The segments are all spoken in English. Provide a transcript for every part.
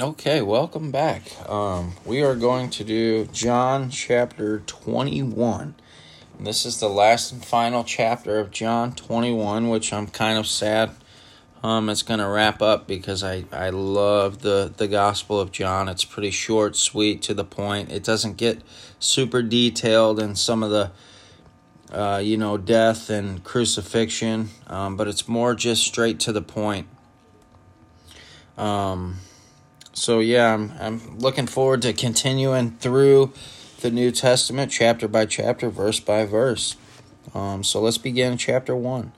Okay, welcome back. Um, we are going to do John chapter 21. This is the last and final chapter of John 21, which I'm kind of sad um, it's going to wrap up because I, I love the, the Gospel of John. It's pretty short, sweet, to the point. It doesn't get super detailed in some of the, uh, you know, death and crucifixion, um, but it's more just straight to the point. Um, so yeah, I'm I'm looking forward to continuing through the New Testament chapter by chapter, verse by verse. Um, so let's begin chapter one,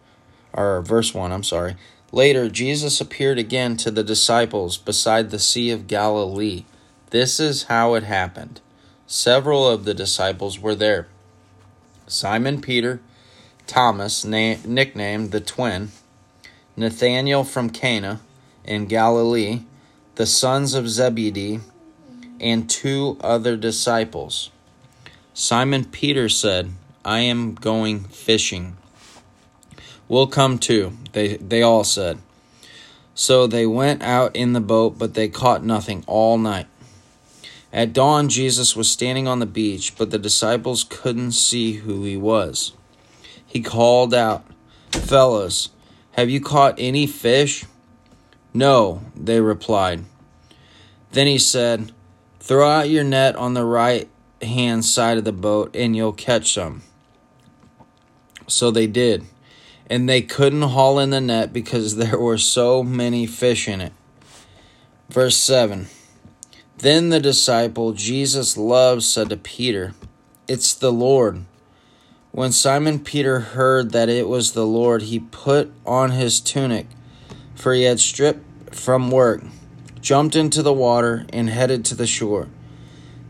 or verse one. I'm sorry. Later, Jesus appeared again to the disciples beside the Sea of Galilee. This is how it happened. Several of the disciples were there Simon Peter, Thomas, na- nicknamed the twin, Nathanael from Cana in Galilee, the sons of Zebedee, and two other disciples. Simon Peter said, I am going fishing. We'll come too, they, they all said. So they went out in the boat, but they caught nothing all night. At dawn, Jesus was standing on the beach, but the disciples couldn't see who he was. He called out, Fellows, have you caught any fish? No, they replied. Then he said, Throw out your net on the right hand side of the boat, and you'll catch some. So they did and they couldn't haul in the net because there were so many fish in it. Verse 7 Then the disciple Jesus loved said to Peter, It's the Lord. When Simon Peter heard that it was the Lord, he put on his tunic, for he had stripped from work, jumped into the water, and headed to the shore.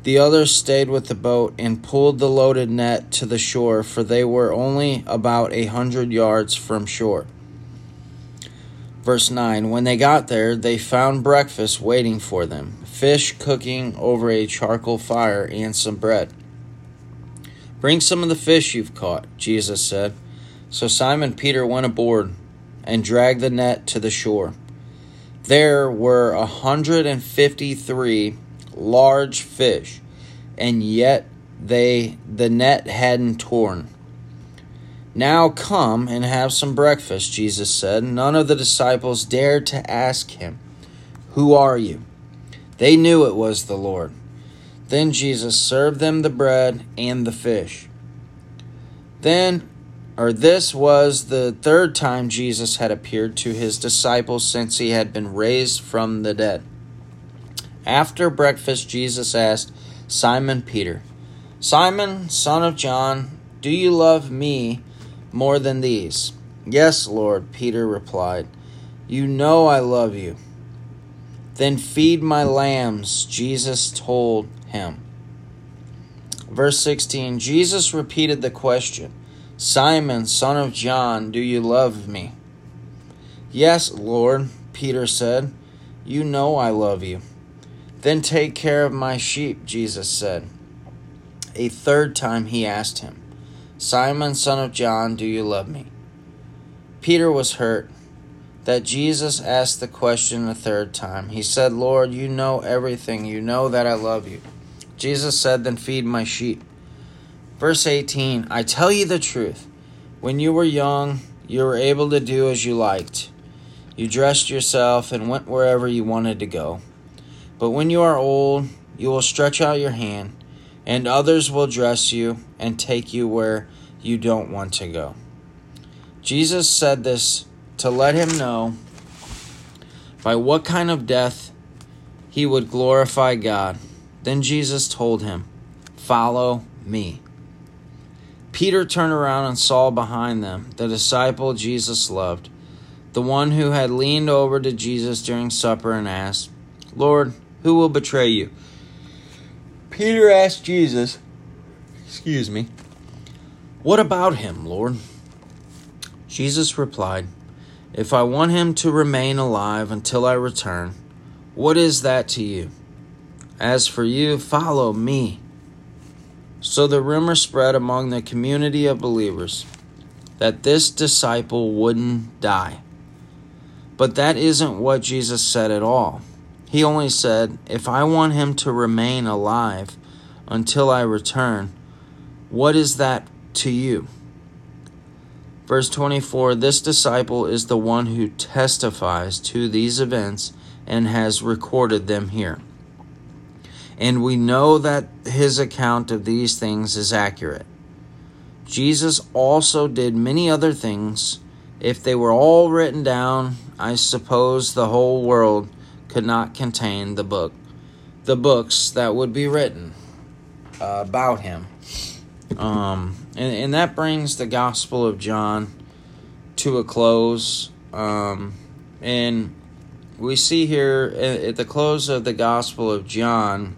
The others stayed with the boat and pulled the loaded net to the shore, for they were only about a hundred yards from shore. Verse 9 When they got there, they found breakfast waiting for them fish cooking over a charcoal fire and some bread. Bring some of the fish you've caught, Jesus said. So Simon Peter went aboard and dragged the net to the shore. There were a hundred and fifty three large fish, and yet they the net hadn't torn. Now come and have some breakfast, Jesus said. None of the disciples dared to ask him, Who are you? They knew it was the Lord. Then Jesus served them the bread and the fish. Then, or this was the third time Jesus had appeared to his disciples since he had been raised from the dead. After breakfast, Jesus asked Simon Peter, Simon, son of John, do you love me more than these? Yes, Lord, Peter replied. You know I love you. Then feed my lambs, Jesus told him. Verse 16 Jesus repeated the question Simon, son of John, do you love me? Yes, Lord, Peter said. You know I love you. Then take care of my sheep, Jesus said. A third time he asked him, Simon, son of John, do you love me? Peter was hurt that Jesus asked the question a third time. He said, Lord, you know everything. You know that I love you. Jesus said, Then feed my sheep. Verse 18 I tell you the truth. When you were young, you were able to do as you liked. You dressed yourself and went wherever you wanted to go. But when you are old, you will stretch out your hand, and others will dress you and take you where you don't want to go. Jesus said this to let him know by what kind of death he would glorify God. Then Jesus told him, Follow me. Peter turned around and saw behind them the disciple Jesus loved, the one who had leaned over to Jesus during supper and asked, Lord, who will betray you? Peter asked Jesus, Excuse me, What about him, Lord? Jesus replied, If I want him to remain alive until I return, what is that to you? As for you, follow me. So the rumor spread among the community of believers that this disciple wouldn't die. But that isn't what Jesus said at all. He only said, If I want him to remain alive until I return, what is that to you? Verse 24 This disciple is the one who testifies to these events and has recorded them here. And we know that his account of these things is accurate. Jesus also did many other things. If they were all written down, I suppose the whole world could not contain the book, the books that would be written uh, about him. Um, and, and that brings the Gospel of John to a close. Um, and we see here at the close of the Gospel of John,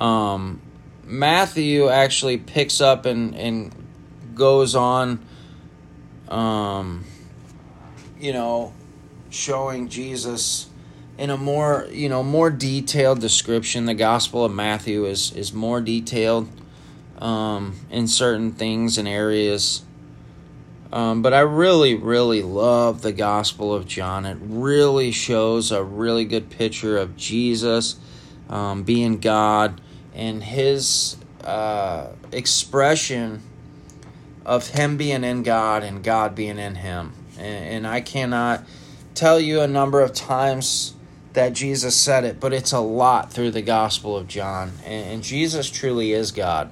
um, Matthew actually picks up and, and goes on, um, you know, showing Jesus in a more, you know, more detailed description. The Gospel of Matthew is, is more detailed um, in certain things and areas. Um, but I really, really love the Gospel of John. It really shows a really good picture of Jesus um, being God and his uh, expression of him being in God and God being in him. And, and I cannot tell you a number of times that Jesus said it, but it's a lot through the Gospel of John. And, and Jesus truly is God.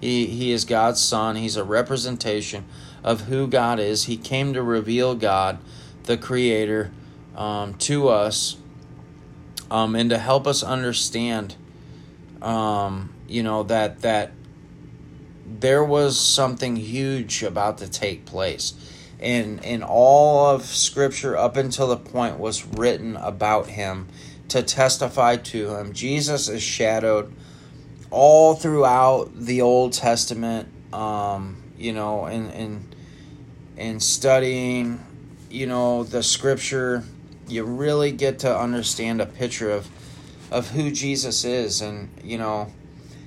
He, he is God's Son. He's a representation of who God is. He came to reveal God, the Creator, um, to us um, and to help us understand, um, you know, that that there was something huge about to take place. And, and all of Scripture up until the point was written about him to testify to him. Jesus is shadowed all throughout the Old Testament, um, you know, and and and studying, you know, the Scripture, you really get to understand a picture of of who Jesus is, and you know,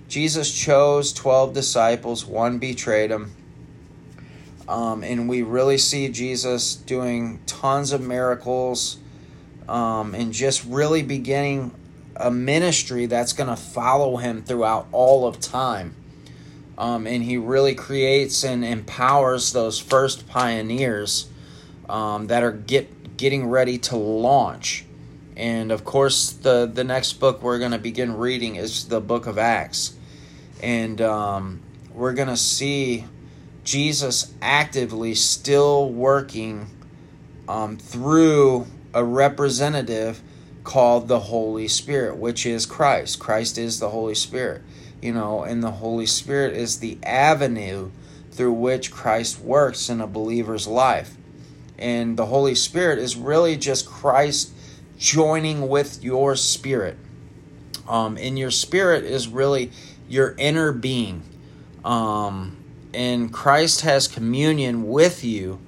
Jesus chose twelve disciples. One betrayed him. Um, and we really see Jesus doing tons of miracles um, and just really beginning a ministry that's going to follow him throughout all of time. Um, and he really creates and empowers those first pioneers um, that are get getting ready to launch. And of course, the the next book we're going to begin reading is the book of Acts, and um, we're going to see Jesus actively still working um, through a representative called the Holy Spirit, which is Christ. Christ is the Holy Spirit, you know, and the Holy Spirit is the avenue through which Christ works in a believer's life. And the Holy Spirit is really just Christ joining with your spirit. Um, and your spirit is really your inner being. Um, and Christ has communion with you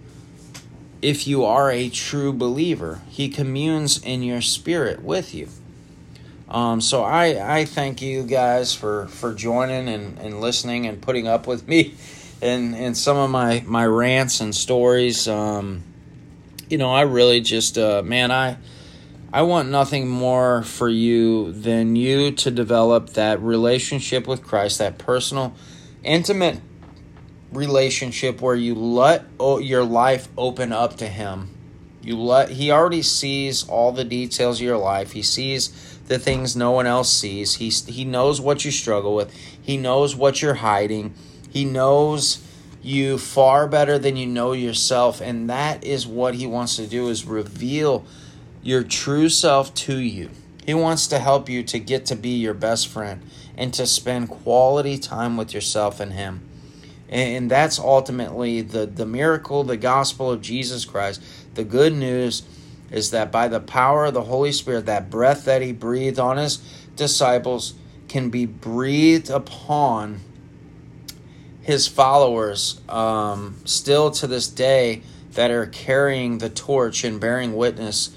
if you are a true believer. He communes in your spirit with you. Um, so I, I thank you guys for, for joining and, and listening and putting up with me and, and some of my, my rants and stories. Um, you know, I really just, uh, man, I, I want nothing more for you than you to develop that relationship with Christ, that personal, intimate relationship where you let your life open up to him. You let he already sees all the details of your life. He sees the things no one else sees. He he knows what you struggle with. He knows what you're hiding. He knows you far better than you know yourself. And that is what he wants to do is reveal your true self to you he wants to help you to get to be your best friend and to spend quality time with yourself and him and that's ultimately the, the miracle, the gospel of Jesus Christ. The good news is that by the power of the Holy Spirit, that breath that He breathed on His disciples can be breathed upon His followers um, still to this day that are carrying the torch and bearing witness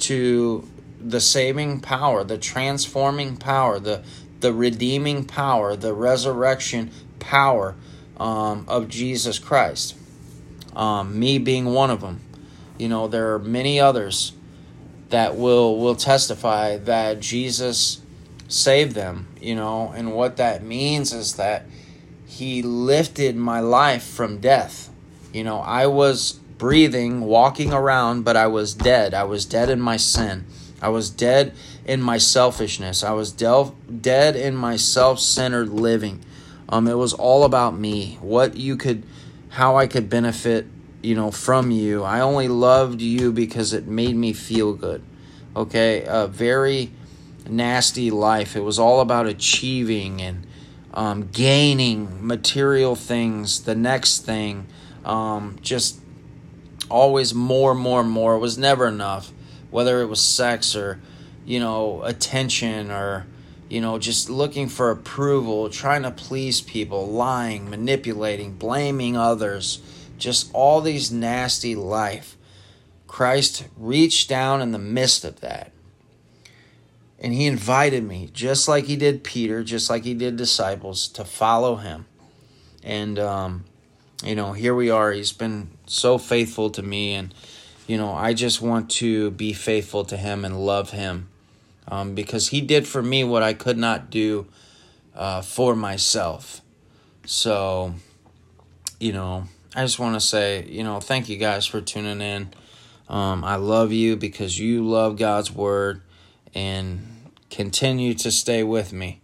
to the saving power, the transforming power, the, the redeeming power, the resurrection power um, of Jesus Christ. Um, me being one of them. You know, there are many others that will will testify that Jesus saved them, you know, and what that means is that he lifted my life from death. You know, I was breathing, walking around, but I was dead. I was dead in my sin. I was dead in my selfishness. I was del- dead in my self-centered living. Um, it was all about me. What you could, how I could benefit, you know, from you. I only loved you because it made me feel good. Okay, a very nasty life. It was all about achieving and um, gaining material things, the next thing, um, just always more, more, more. It was never enough, whether it was sex or, you know, attention or, you know, just looking for approval, trying to please people, lying, manipulating, blaming others, just all these nasty life. Christ reached down in the midst of that. And he invited me, just like he did Peter, just like he did disciples, to follow him. And, um, you know, here we are. He's been so faithful to me. And, you know, I just want to be faithful to him and love him um, because he did for me what I could not do uh, for myself. So, you know, I just want to say, you know, thank you guys for tuning in. Um, I love you because you love God's word and continue to stay with me.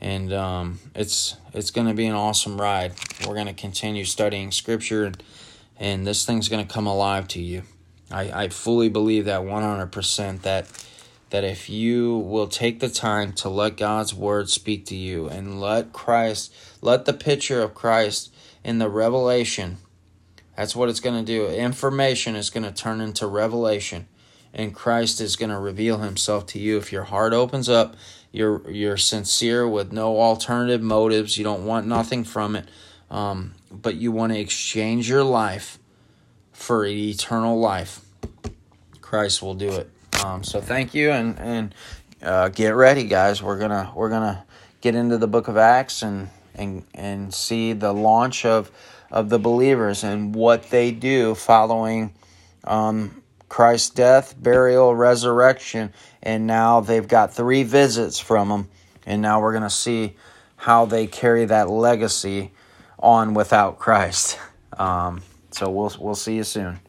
And um, it's it's going to be an awesome ride. We're going to continue studying Scripture, and, and this thing's going to come alive to you. I, I fully believe that 100% that that if you will take the time to let God's word speak to you and let Christ, let the picture of Christ in the revelation, that's what it's going to do. Information is going to turn into revelation and Christ is going to reveal himself to you if your heart opens up, you're you're sincere with no alternative motives, you don't want nothing from it. Um, but you want to exchange your life for eternal life. Christ will do it. Um, so thank you and and uh, get ready, guys. We're gonna we're gonna get into the Book of Acts and and and see the launch of of the believers and what they do following um, Christ's death, burial, resurrection, and now they've got three visits from him, and now we're gonna see how they carry that legacy on without Christ. Um, so we'll we'll see you soon.